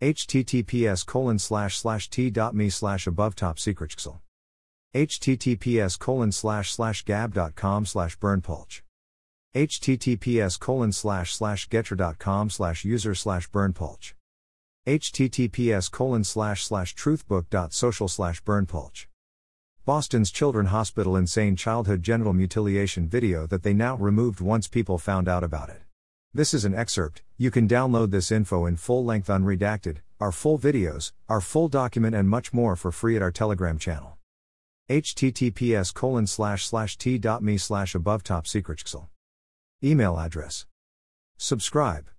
Https colon slash slash t.me slash above top secret https colon slash slash gab.com slash berndpulch. https colon slash slash gettr.com slash user slash berndpulch. https colon slash slash truthbook.social slash berndpulch. Boston's Children Hospital insane childhood genital mutilation video that they now removed once people found out about it. This is an excerpt, you can download this info in full length unredacted, our full videos, our full document and much more for free at our Telegram channel. https colon slash slash t.me slash above top secret Email address. Subscribe.